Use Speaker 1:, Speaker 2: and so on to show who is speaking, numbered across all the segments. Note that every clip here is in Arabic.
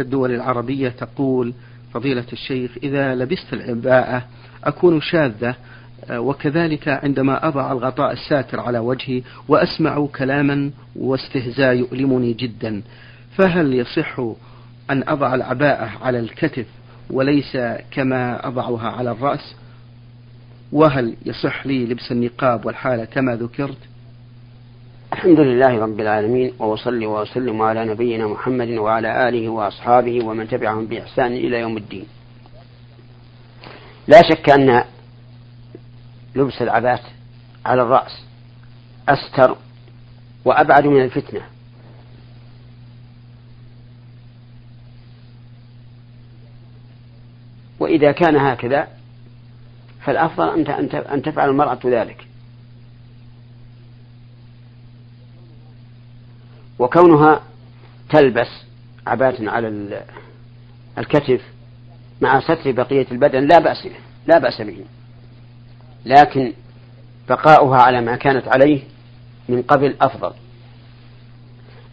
Speaker 1: الدول العربية تقول فضيلة الشيخ إذا لبست العباءة أكون شاذة وكذلك عندما أضع الغطاء الساتر على وجهي وأسمع كلاما واستهزاء يؤلمني جدا فهل يصح أن أضع العباءة على الكتف وليس كما أضعها على الرأس؟ وهل يصح لي لبس النقاب والحالة كما ذكرت؟
Speaker 2: الحمد لله رب العالمين وأصلي وأسلم على نبينا محمد وعلى آله وأصحابه ومن تبعهم بإحسان إلى يوم الدين. لا شك أن لبس العبات على الرأس أستر وأبعد من الفتنة. وإذا كان هكذا فالأفضل أن تفعل المرأة ذلك. وكونها تلبس عباة على الكتف مع ستر بقية البدن لا بأس به لا بأس به. لكن بقاؤها على ما كانت عليه من قبل أفضل.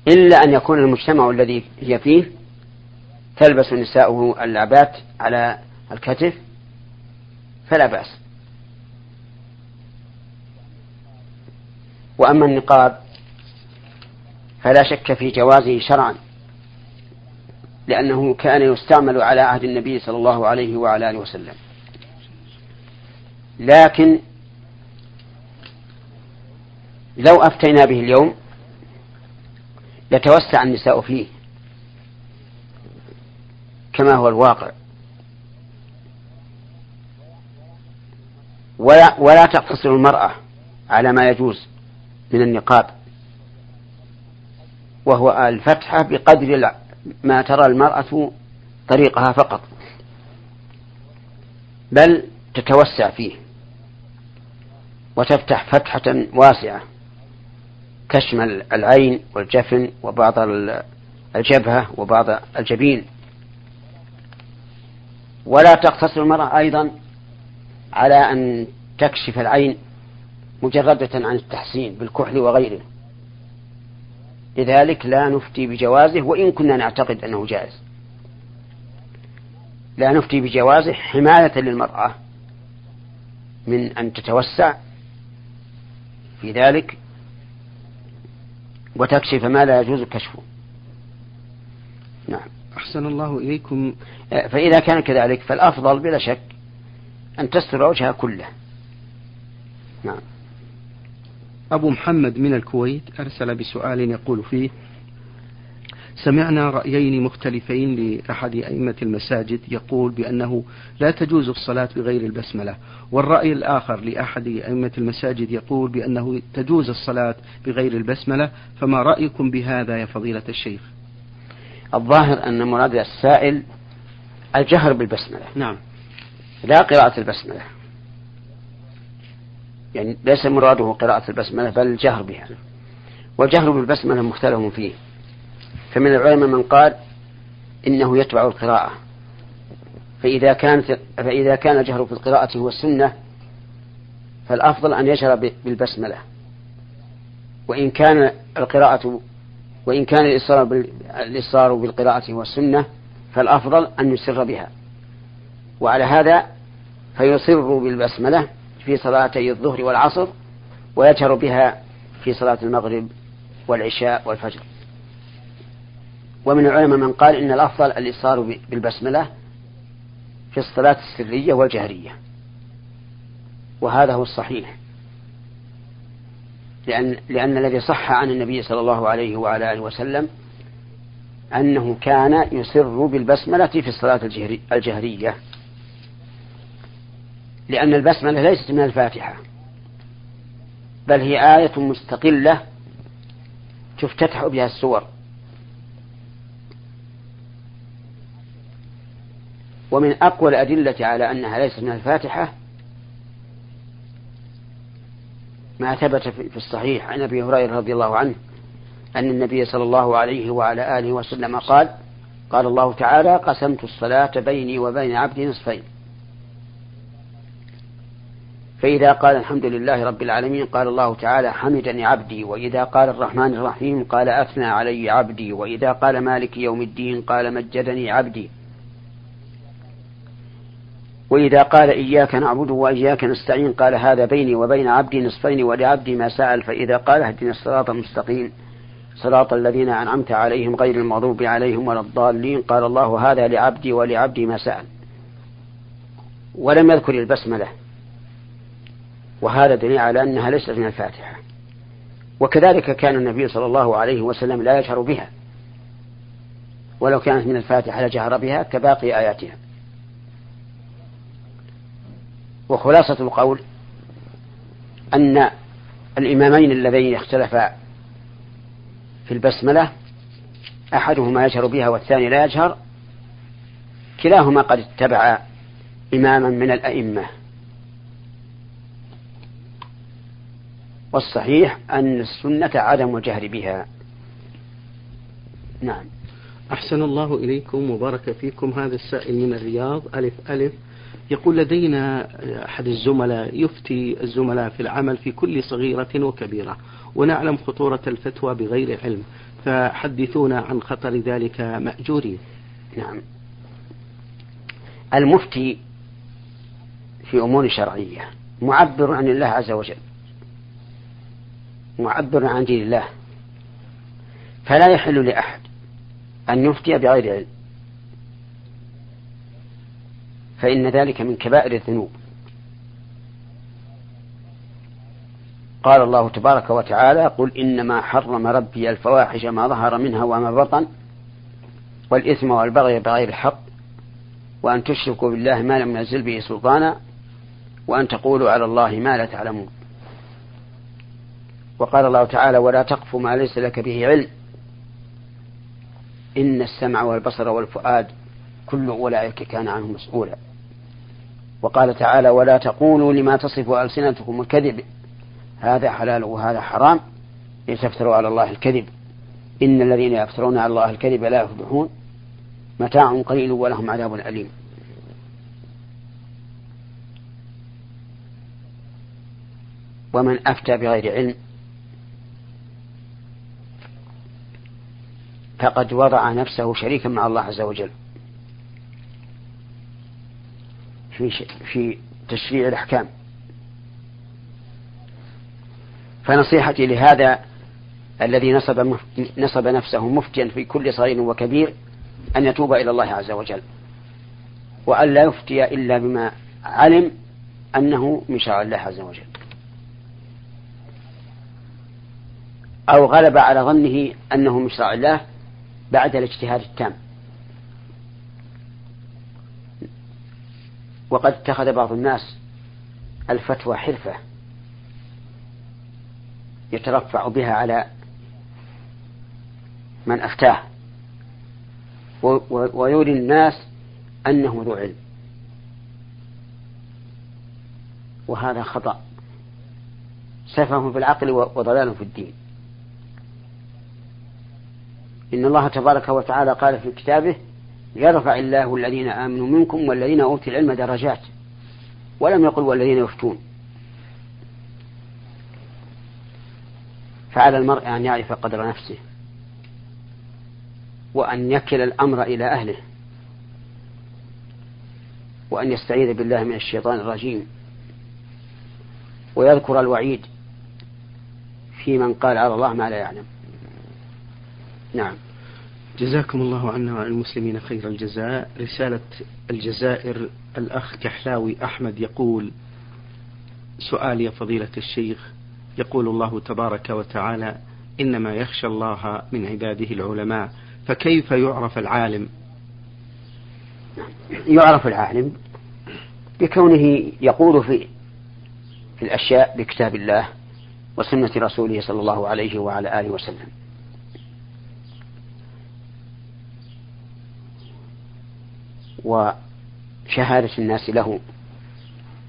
Speaker 2: إلا أن يكون المجتمع الذي هي فيه تلبس نساؤه اللعبات على الكتف فلا بأس. وأما النقاب فلا شك في جوازه شرعا لأنه كان يستعمل على عهد النبي صلى الله عليه وعلى آله وسلم. لكن لو أفتينا به اليوم يتوسع النساء فيه كما هو الواقع. ولا, ولا تقتصر المرأة على ما يجوز من النقاب. وهو الفتحة بقدر ما ترى المرأة طريقها فقط. بل تتوسع فيه. وتفتح فتحة واسعة. تشمل العين والجفن وبعض الجبهة وبعض الجبين. ولا تقتصر المرأة أيضا على أن تكشف العين مجردة عن التحسين بالكحل وغيره. لذلك لا نفتي بجوازه وإن كنا نعتقد أنه جائز. لا نفتي بجوازه حماية للمرأة من أن تتوسع في ذلك وتكشف ما لا يجوز كشفه.
Speaker 1: نعم. أحسن الله إليكم.
Speaker 2: فإذا كان كذلك فالأفضل بلا شك أن تستر وجهها كله. نعم.
Speaker 1: أبو محمد من الكويت أرسل بسؤال يقول فيه سمعنا رأيين مختلفين لأحد أئمة المساجد يقول بأنه لا تجوز الصلاة بغير البسملة والرأي الآخر لأحد أئمة المساجد يقول بأنه تجوز الصلاة بغير البسملة فما رأيكم بهذا يا فضيلة الشيخ؟
Speaker 2: الظاهر أن مراد السائل الجهر بالبسملة
Speaker 1: نعم.
Speaker 2: لا قراءة البسملة. يعني ليس مراده قراءة البسملة بل الجهر بها. والجهر بالبسملة مختلف فيه. فمن العلماء من قال إنه يتبع القراءة. فإذا كانت فإذا كان الجهر في القراءة هو السنة فالأفضل أن يجهر بالبسملة. وإن كان القراءة وإن كان الإصرار الإصرار بالقراءة هو السنة فالأفضل أن يسر بها. وعلى هذا فيصر بالبسملة في صلاتي الظهر والعصر ويجهر بها في صلاة المغرب والعشاء والفجر. ومن العلماء من قال إن الأفضل الإصرار بالبسملة في الصلاة السرية والجهرية. وهذا هو الصحيح. لأن لأن الذي صح عن النبي صلى الله عليه وعلى آله وسلم أنه كان يسر بالبسملة في الصلاة الجهرية. لأن البسملة ليست من الفاتحة بل هي آية مستقلة تفتتح بها السور. ومن أقوى الأدلة على أنها ليست من الفاتحة ما ثبت في الصحيح عن أبي هريرة رضي الله عنه أن النبي صلى الله عليه وعلى آله وسلم قال قال الله تعالى قسمت الصلاة بيني وبين عبدي نصفين. فإذا قال الحمد لله رب العالمين قال الله تعالى حمدني عبدي وإذا قال الرحمن الرحيم قال أثنى علي عبدي وإذا قال مالك يوم الدين قال مجدني عبدي وإذا قال إياك نعبد وإياك نستعين قال هذا بيني وبين عبدي نصفين ولعبدي ما سأل فإذا قال اهدنا الصراط المستقيم صراط الذين أنعمت عليهم غير المغضوب عليهم ولا الضالين قال الله هذا لعبدي ولعبدي ما سأل ولم يذكر البسملة. وهذا دليل على أنها ليست من الفاتحة. وكذلك كان النبي صلى الله عليه وسلم لا يجهر بها. ولو كانت من الفاتحة لجهر بها كباقي آياتها. وخلاصة القول أن الإمامين اللذين اختلفا في البسملة أحدهما يجهر بها والثاني لا يجهر كلاهما قد اتبع إماما من الأئمة. والصحيح أن السنة عدم الجهر بها. نعم.
Speaker 1: أحسن الله إليكم وبارك فيكم هذا السائل من الرياض. ألف ألف. يقول لدينا أحد الزملاء يفتي الزملاء في العمل في كل صغيرة وكبيرة ونعلم خطورة الفتوى بغير علم فحدثونا عن خطر ذلك مأجورين.
Speaker 2: نعم. المفتي في أمور شرعية معبر عن الله عز وجل. معبر عن دين الله. فلا يحل لأحد أن يفتي بغير علم. فإن ذلك من كبائر الذنوب. قال الله تبارك وتعالى قل إنما حرم ربي الفواحش ما ظهر منها وما بطن والإثم والبغي بغير الحق وأن تشركوا بالله ما لم ينزل به سلطانا وأن تقولوا على الله ما لا تعلمون. وقال الله تعالى ولا تقف ما ليس لك به علم. إن السمع والبصر والفؤاد كل أولئك كان عنه مسؤولا. وقال تعالى ولا تقولوا لما تصف ألسنتكم الكذب. هذا حلال وهذا حرام. لتفتروا على الله الكذب. إن الذين يفترون على الله الكذب لا يفلحون. متاع قليل ولهم عذاب أليم. ومن أفتى بغير علم فقد وضع نفسه شريكا مع الله عز وجل. في في تشريع الأحكام. فنصيحتي لهذا الذي نصب نصب نفسه مفتيا في كل صغير وكبير أن يتوب إلى الله عز وجل. وأن لا يفتي إلا بما علم أنه من شرع الله عز وجل. أو غلب على ظنه أنه من شرع الله بعد الاجتهاد التام. وقد اتخذ بعض الناس الفتوى حرفة يترفع بها على من أفتاه. ويولي الناس أنه ذو علم. وهذا خطأ. سفه في العقل وضلال في الدين. إن الله تبارك وتعالى قال في كتابه يرفع الله الذين آمنوا منكم والذين أوتوا العلم درجات ولم يقل والذين يفتون. فعلى المرء أن يعرف قدر نفسه وأن يكل الأمر إلى أهله وأن يستعيذ بالله من الشيطان الرجيم. ويذكر الوعيد في من قال على الله ما لا يعلم. نعم.
Speaker 1: جزاكم الله عنا وعن المسلمين خير الجزاء. رسالة الجزائر الأخ كحلاوي أحمد يقول سؤال يا فضيلة الشيخ. يقول الله تبارك وتعالى إنما يخشى الله من عباده العلماء فكيف يعرف العالم؟
Speaker 2: يعرف العالم بكونه يقول في الأشياء بكتاب الله وسنة رسوله صلى الله عليه وعلى آله وسلم. وشهادة الناس له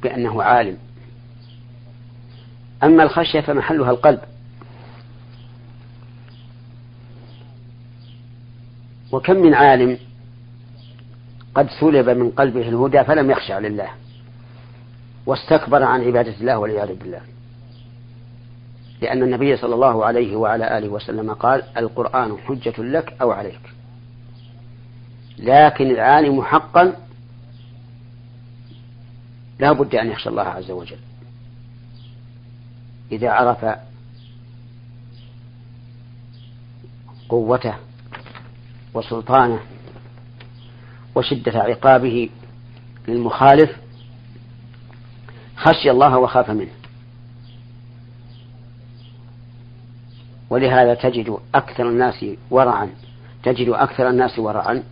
Speaker 2: بأنه عالم. أما الخشية فمحلها القلب. وكم من عالم قد سلب من قلبه الهدى فلم يخشع لله واستكبر عن عبادة الله والعياذ بالله. لأن النبي صلى الله عليه وعلى آله وسلم قال القرآن حجة لك أو عليك. لكن العالم حقا لا بد أن يخشى الله عز وجل. إذا عرف قوته وسلطانه وشدة عقابه للمخالف خشي الله وخاف منه. ولهذا تجد أكثر الناس ورعا تجد أكثر الناس ورعا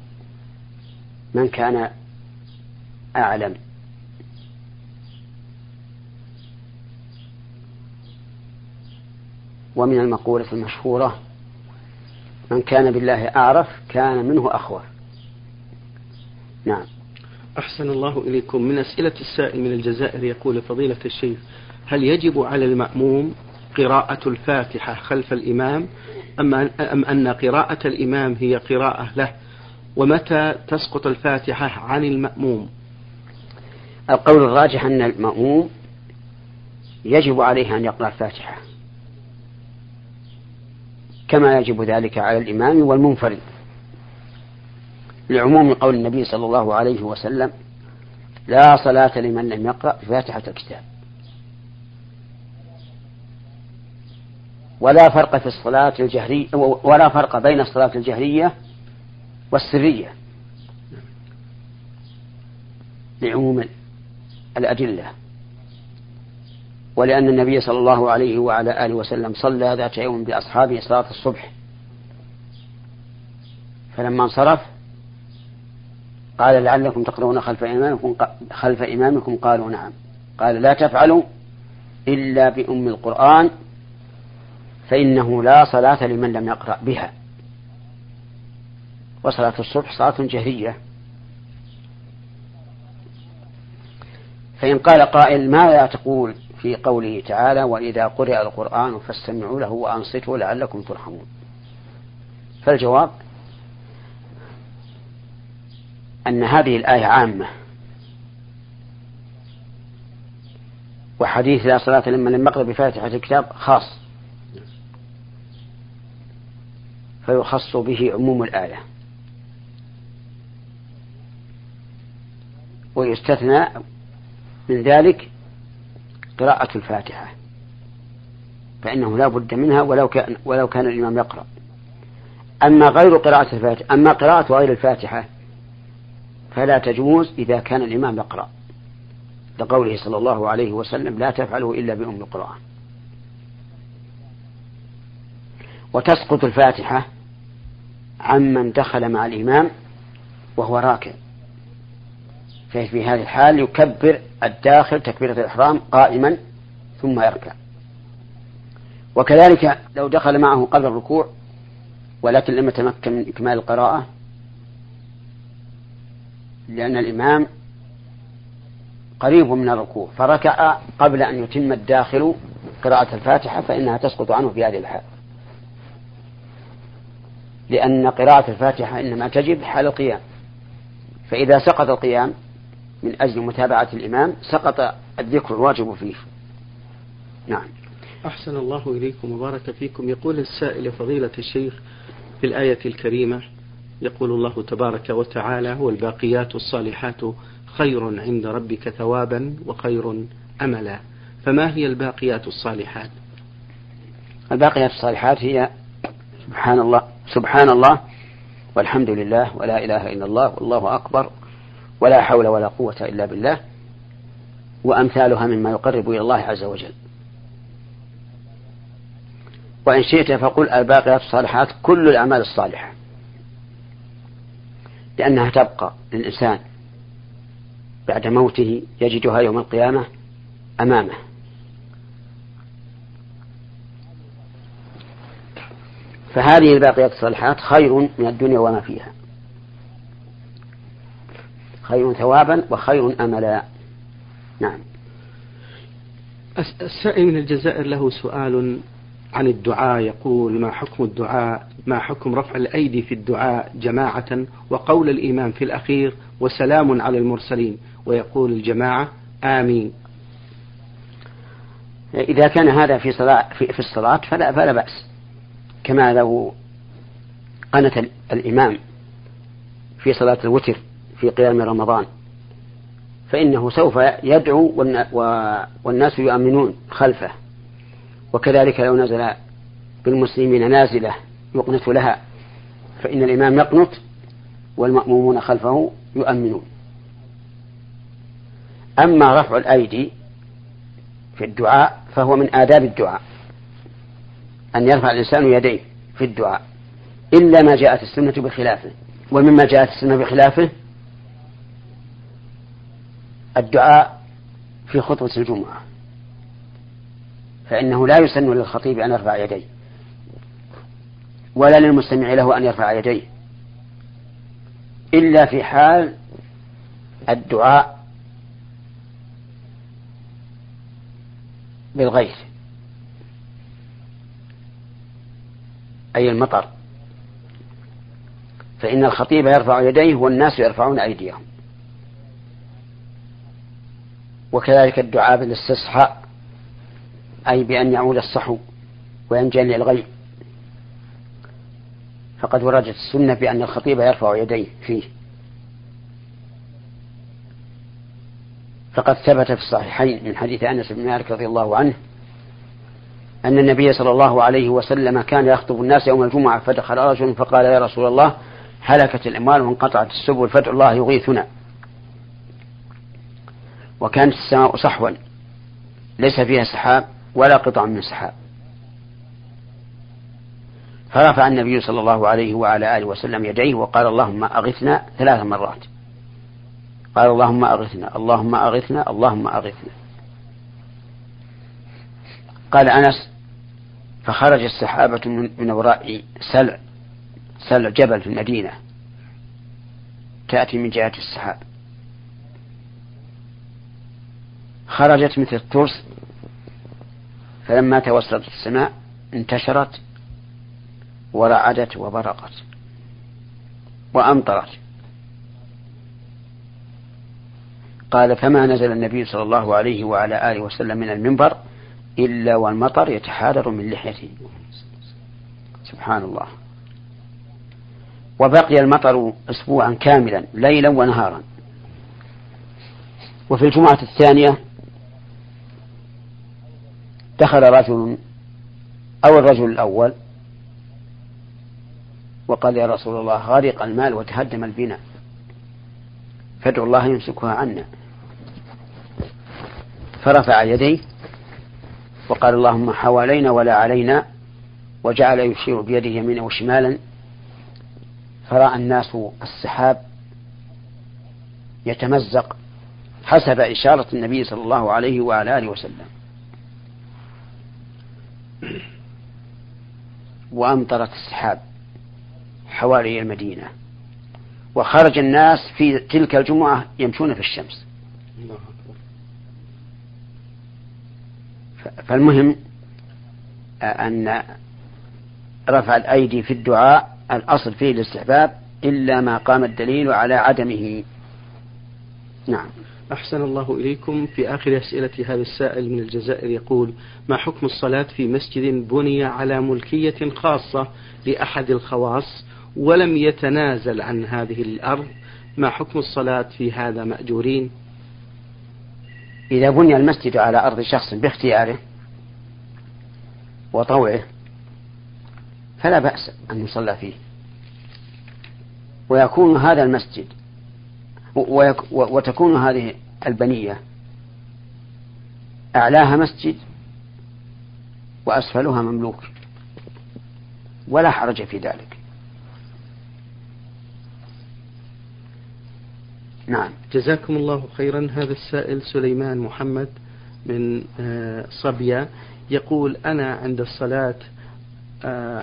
Speaker 2: من كان أعلم. ومن المقولة المشهورة من كان بالله أعرف كان منه أخوف نعم.
Speaker 1: أحسن الله إليكم. من أسئلة السائل من الجزائر يقول فضيلة الشيخ هل يجب على المأموم قراءة الفاتحة خلف الإمام؟ أم أن قراءة الإمام هي قراءة له ومتى تسقط الفاتحة عن المأموم؟
Speaker 2: القول الراجح أن المأموم يجب عليه أن يقرأ الفاتحة. كما يجب ذلك على الإمام والمنفرد. لعموم قول النبي صلى الله عليه وسلم لا صلاة لمن لم يقرأ فاتحة الكتاب. ولا فرق في الصلاة الجهرية ولا فرق بين الصلاة الجهرية والسرية لعموم الأدلة ولأن النبي صلى الله عليه وعلى آله وسلم صلى ذات يوم بأصحابه صلاة الصبح. فلما انصرف قال لعلكم تقرؤون خلف إمامكم خلف إمامكم قالوا نعم. قال لا تفعلوا إلا بأم القرآن فإنه لا صلاة لمن لم يقرأ بها. وصلاة الصبح صلاة جهرية. فإن قال قائل ماذا تقول في قوله تعالى وإذا قرئ القرآن فاستمعوا له وأنصتوا لعلكم ترحمون؟ فالجواب أن هذه الآية عامة. وحديث لا صلاة لمن لم يقرأ بفاتحة الكتاب خاص. فيخص به عموم الآية. ويستثنى من ذلك قراءة الفاتحة فإنه لا بد منها ولو كان ولو كان الإمام يقرأ. أما غير قراءة الفاتحة أما قراءة غير الفاتحة فلا تجوز إذا كان الإمام يقرأ. لقوله صلى الله عليه وسلم لا تفعله إلا بأم القرآن. وتسقط الفاتحة عمن دخل مع الإمام وهو راكع. ففي هذه الحال يكبر الداخل تكبيرة الإحرام قائما ثم يركع. وكذلك لو دخل معه قبل الركوع ولكن لم يتمكن من إكمال القراءة لأن الإمام قريب من الركوع فركع قبل أن يتم الداخل قراءة الفاتحة فإنها تسقط عنه في هذه الحال. لأن قراءة الفاتحة إنما تجب حال القيام. فإذا سقط القيام من أجل متابعة الإمام سقط الذكر الواجب فيه. نعم.
Speaker 1: أحسن الله إليكم وبارك فيكم. يقول السائل فضيلة الشيخ في الآية الكريمة يقول الله تبارك وتعالى والباقيات الصالحات خير عند ربك ثوابا وخير أملا. فما هي الباقيات الصالحات؟
Speaker 2: الباقيات الصالحات هي سبحان الله سبحان الله والحمد لله ولا إله إلا الله والله أكبر ولا حول ولا قوة إلا بالله وأمثالها مما يقرب إلى الله عز وجل. وإن شئت فقل الباقيات الصالحات كل الأعمال الصالحة. لأنها تبقى للإنسان بعد موته يجدها يوم القيامة أمامه. فهذه الباقيات الصالحات خير من الدنيا وما فيها. خير ثوابا وخير أملا. نعم.
Speaker 1: السائل من الجزائر له سؤال عن الدعاء. يقول ما حكم الدعاء؟ ما حكم رفع الأيدي في الدعاء جماعة وقول الإمام في الأخير وسلام على المرسلين؟ ويقول الجماعة آمين.
Speaker 2: إذا كان هذا في صلاة في, في الصلاة فلا فلا بأس. كما لو قنت الإمام في صلاة الوتر في قيام رمضان. فإنه سوف يدعو والناس يؤمنون خلفه. وكذلك لو نزل بالمسلمين نازلة يقنت لها فإن الإمام يقنط والمأمومون خلفه يؤمنون. أما رفع الأيدي في الدعاء فهو من آداب الدعاء. أن يرفع الإنسان يديه في الدعاء. إلا ما جاءت السنة بخلافه. ومما جاءت السنة بخلافه الدعاء في خطبة الجمعة. فإنه لا يسن للخطيب أن يرفع يديه ولا للمستمع له أن يرفع يديه إلا في حال الدعاء بالغيث أي المطر. فإن الخطيب يرفع يديه والناس يرفعون أيديهم. وكذلك الدعاء بالاستصحاء أي بأن يعود الصحو وينجلي الغيب فقد وردت السنة بأن الخطيب يرفع يديه فيه. فقد ثبت في الصحيحين من حديث أنس بن مالك رضي الله عنه أن النبي صلى الله عليه وسلم كان يخطب الناس يوم الجمعة فدخل رجل فقال يا رسول الله هلكت الأموال وانقطعت السبل فادعوا الله يغيثنا. وكانت السماء صحوا. ليس فيها سحاب ولا قطع من سحاب. فرفع النبي صلى الله عليه وعلى آله وسلم يديه وقال اللهم أغثنا ثلاث مرات. قال اللهم أغثنا اللهم أغثنا اللهم أغثنا. قال أنس فخرج السحابة من وراء سلع سلع جبل في المدينة. تأتي من جهة السحاب. خرجت مثل الترس فلما توسطت السماء انتشرت ورعدت وبرقت وأمطرت. قال فما نزل النبي صلى الله عليه وعلى آله وسلم من المنبر إلا والمطر يتحادر من لحيته. سبحان الله. وبقي المطر أسبوعا كاملا ليلا ونهارا. وفي الجمعة الثانية دخل رجل أو الرجل الأول وقال يا رسول الله غرق المال وتهدم البناء فادعو الله يمسكها عنا فرفع يديه وقال اللهم حوالينا ولا علينا وجعل يشير بيده يمينا وشمالا فرأى الناس السحاب يتمزق حسب إشارة النبي صلى الله عليه وعلى آله وسلم وأمطرت السحاب حوالي المدينة. وخرج الناس في تلك الجمعة يمشون في الشمس. فالمهم أن رفع الأيدي في الدعاء الأصل فيه الاستحباب إلا ما قام الدليل على عدمه. نعم.
Speaker 1: أحسن الله إليكم في آخر أسئلة هذا السائل من الجزائر يقول ما حكم الصلاة في مسجد بني على ملكية خاصة لأحد الخواص ولم يتنازل عن هذه الأرض؟ ما حكم الصلاة في هذا مأجورين؟
Speaker 2: إذا بني المسجد على أرض شخص باختياره وطوعه فلا بأس أن يصلى فيه. ويكون هذا المسجد وتكون هذه البنية أعلاها مسجد وأسفلها مملوك ولا حرج في ذلك.
Speaker 1: نعم. جزاكم الله خيرا. هذا السائل سليمان محمد من آه، صبيا يقول أنا عند الصلاة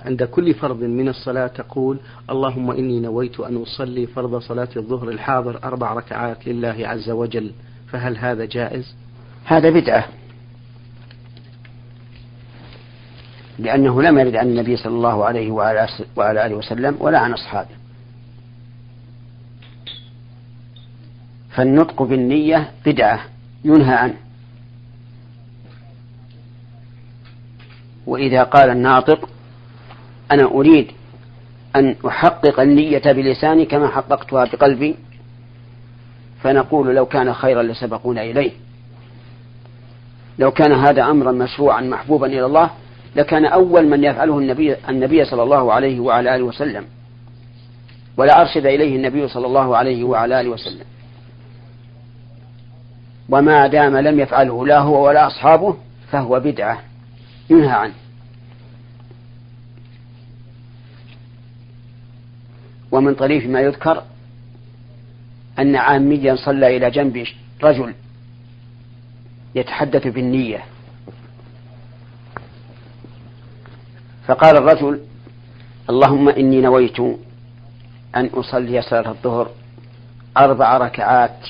Speaker 1: عند كل فرض من الصلاة تقول اللهم إني نويت أن أصلي فرض صلاة الظهر الحاضر أربع ركعات لله عز وجل. فهل هذا جائز؟
Speaker 2: هذا بدعة. لأنه لم يرد عن النبي صلى الله عليه وعلى آله وسلم ولا عن أصحابه. فالنطق بالنية بدعة ينهى عنه. وإذا قال الناطق أنا أريد أن أحقق النية بلساني كما حققتها بقلبي فنقول لو كان خيرا لسبقونا إليه. لو كان هذا أمرا مشروعا محبوبا إلى الله لكان أول من يفعله النبي, النبي صلى الله عليه وعلى آله وسلم. ولا أرشد إليه النبي صلى الله عليه وعلى آله وسلم. وما دام لم يفعله لا هو ولا أصحابه فهو بدعة ينهى عنه. ومن طريف ما يذكر أن عاميا صلى إلى جنب رجل يتحدث بالنية. فقال الرجل اللهم إني نويت أن أصلي صلاة الظهر أربع ركعات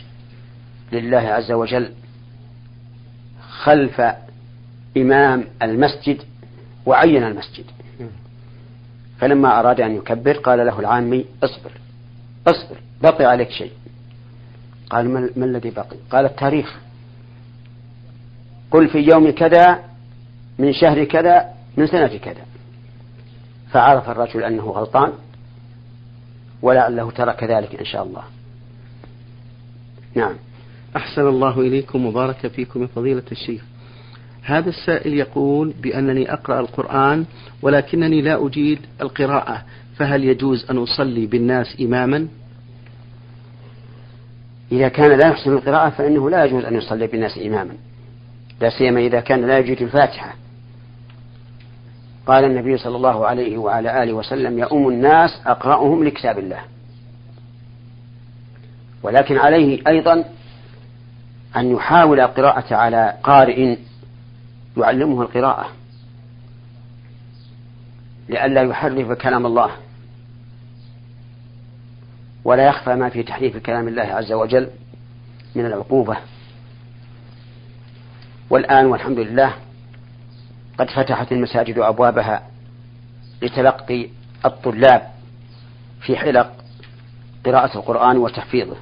Speaker 2: لله عز وجل خلف إمام المسجد وعين المسجد. فلما أراد أن يكبر قال له العامي اصبر اصبر بقي عليك شيء. قال ما الذي بقي؟ قال التاريخ. قل في يوم كذا من شهر كذا من سنة كذا. فعرف الرجل أنه غلطان ولعله ترك ذلك إن شاء الله. نعم.
Speaker 1: أحسن الله إليكم وبارك فيكم يا فضيلة الشيخ. هذا السائل يقول بأنني أقرأ القرآن ولكنني لا أجيد القراءة فهل يجوز أن أصلي بالناس إماما؟
Speaker 2: إذا كان لا يحسن القراءة فإنه لا يجوز أن يصلي بالناس إماما لا سيما إذا كان لا يجيد الفاتحة. قال النبي صلى الله عليه وعلى آله وسلم يؤم الناس أقرأهم لكتاب الله. ولكن عليه أيضا أن يحاول القراءة على قارئ يعلمه القراءة. لئلا يحرف كلام الله. ولا يخفى ما في تحريف كلام الله عز وجل من العقوبة. والآن والحمد لله قد فتحت المساجد أبوابها لتلقي الطلاب في حلق قراءة القرآن وتحفيظه.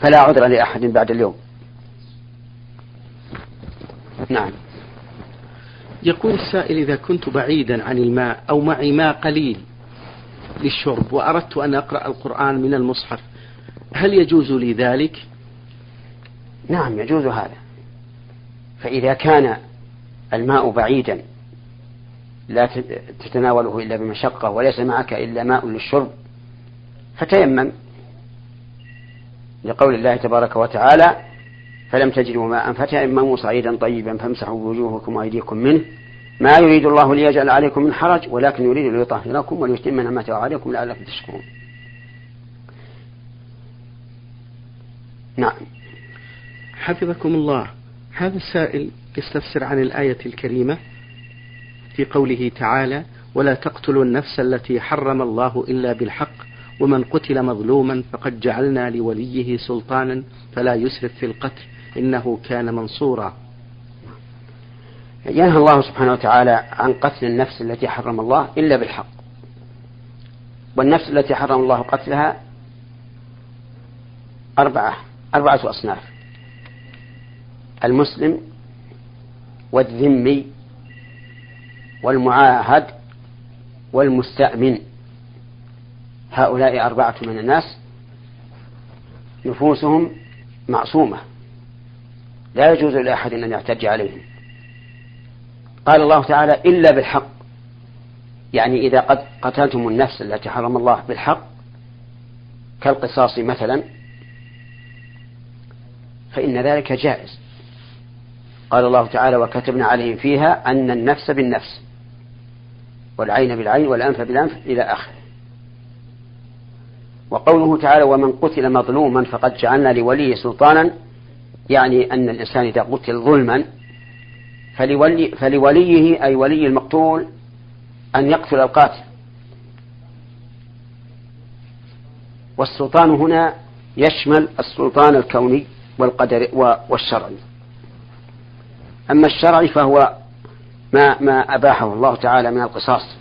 Speaker 2: فلا عذر لأحد بعد اليوم. نعم.
Speaker 1: يقول السائل إذا كنت بعيدا عن الماء أو معي ماء قليل للشرب وأردت أن أقرأ القرآن من المصحف هل يجوز لي ذلك؟
Speaker 2: نعم يجوز هذا. فإذا كان الماء بعيدا لا تتناوله إلا بمشقة وليس معك إلا ماء للشرب فتيمم. لقول الله تبارك وتعالى فلم تجدوا ماء فتيمموا صعيدا طيبا فامسحوا بوجوهكم وأيديكم منه. ما يريد الله ليجعل عليكم من حرج ولكن يريد ليطهركم وليتم نعمته عليكم لعلكم تشكرون.
Speaker 1: نعم. حفظكم الله. هذا السائل يستفسر عن الآية الكريمة في قوله تعالى ولا تقتلوا النفس التي حرم الله إلا بالحق ومن قتل مظلوما فقد جعلنا لوليه سلطانا فلا يسرف في القتل إنه كان منصورا.
Speaker 2: ينهى الله سبحانه وتعالى عن قتل النفس التي حرم الله إلا بالحق. والنفس التي حرم الله قتلها أربعة أربعة أصناف. المسلم والذمي والمعاهد والمستأمن. هؤلاء أربعة من الناس نفوسهم معصومة. لا يجوز لأحد أن يعتدي عليهم قال الله تعالى إلا بالحق. يعني إذا قد قتلتم النفس التي حرم الله بالحق كالقصاص مثلا فإن ذلك جائز. قال الله تعالى وكتبنا عليهم فيها أن النفس بالنفس والعين بالعين والأنف بالأنف إلى آخره. وقوله تعالى ومن قتل مظلوما فقد جعلنا لوليه سلطانا يعني أن الإنسان إذا قتل ظلما فلولي فلوليه أي ولي المقتول أن يقتل القاتل. والسلطان هنا يشمل السلطان الكوني والقدر والشرعي. أما الشرعي فهو ما ما أباحه الله تعالى من القصاص.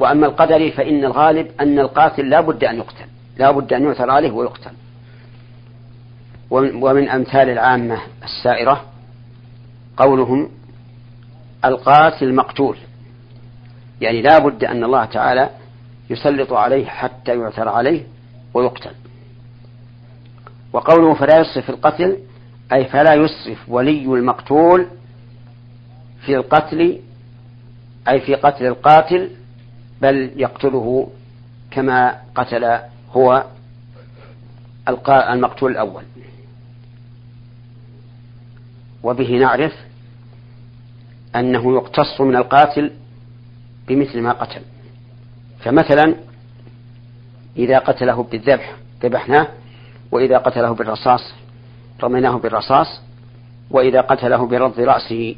Speaker 2: وأما القدري فإن الغالب أن القاتل لا بد أن يقتل لا بد أن يعثر عليه ويقتل. ومن أمثال العامة السائرة قولهم القاتل مقتول يعني لا بد أن الله تعالى يسلط عليه حتى يعثر عليه ويقتل. وقوله فلا يسرف القتل أي فلا يسرف ولي المقتول في القتل أي في قتل القاتل بل يقتله كما قتل هو المقتول الأول. وبه نعرف أنه يقتص من القاتل بمثل ما قتل. فمثلا إذا قتله بالذبح ذبحناه وإذا قتله بالرصاص رميناه بالرصاص وإذا قتله برد رأسه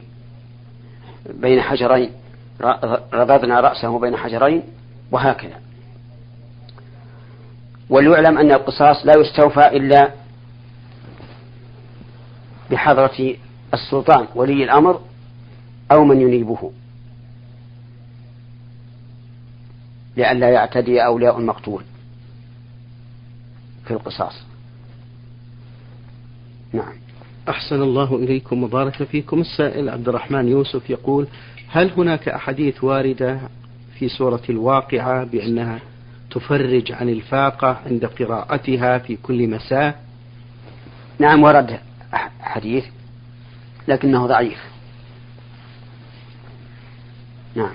Speaker 2: بين حجرين ربضنا رأسه بين حجرين وهكذا. وليعلم أن القصاص لا يستوفى إلا بحضرة السلطان ولي الأمر أو من ينيبه. لئلا يعتدي أولياء المقتول في القصاص. نعم.
Speaker 1: أحسن الله إليكم وبارك فيكم. السائل عبد الرحمن يوسف يقول هل هناك أحاديث واردة في سورة الواقعة بأنها تفرج عن الفاقة عند قراءتها في كل مساء؟
Speaker 2: نعم ورد حديث. لكنه ضعيف. نعم.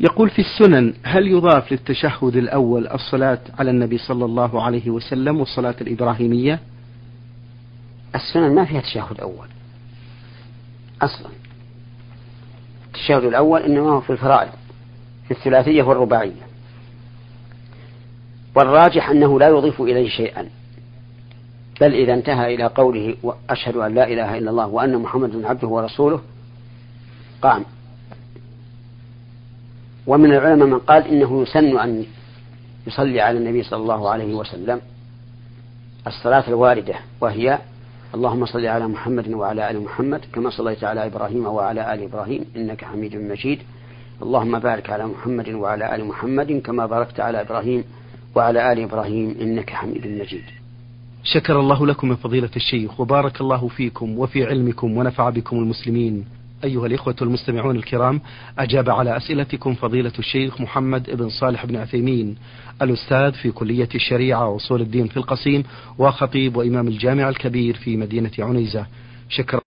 Speaker 1: يقول في السنن هل يضاف للتشهد الأول الصلاة على النبي صلى الله عليه وسلم والصلاة الإبراهيمية؟
Speaker 2: السنن ما فيها تشهد أول. أصلا. التشهد الأول إنما هو في الفرائض في الثلاثية والرباعية. والراجح أنه لا يضيف إليه شيئا. بل إذا انتهى إلى قوله أشهد أن لا إله إلا الله وأن محمدا عبده ورسوله قام. ومن العلماء من قال إنه يسن أن يصلي على النبي صلى الله عليه وسلم الصلاة الواردة وهي اللهم صل على محمد وعلى آل محمد كما صليت على إبراهيم وعلى آل إبراهيم إنك حميد مجيد. اللهم بارك على محمد وعلى آل محمد كما باركت على إبراهيم وعلى آل إبراهيم إنك حميد مجيد.
Speaker 1: شكر الله لكم من فضيلة الشيخ وبارك الله فيكم وفي علمكم ونفع بكم المسلمين. أيها الإخوة المستمعون الكرام أجاب على أسئلتكم فضيلة الشيخ محمد بن صالح بن عثيمين الأستاذ في كلية الشريعة وأصول الدين في القصيم وخطيب وإمام الجامع الكبير في مدينة عنيزة. شكرا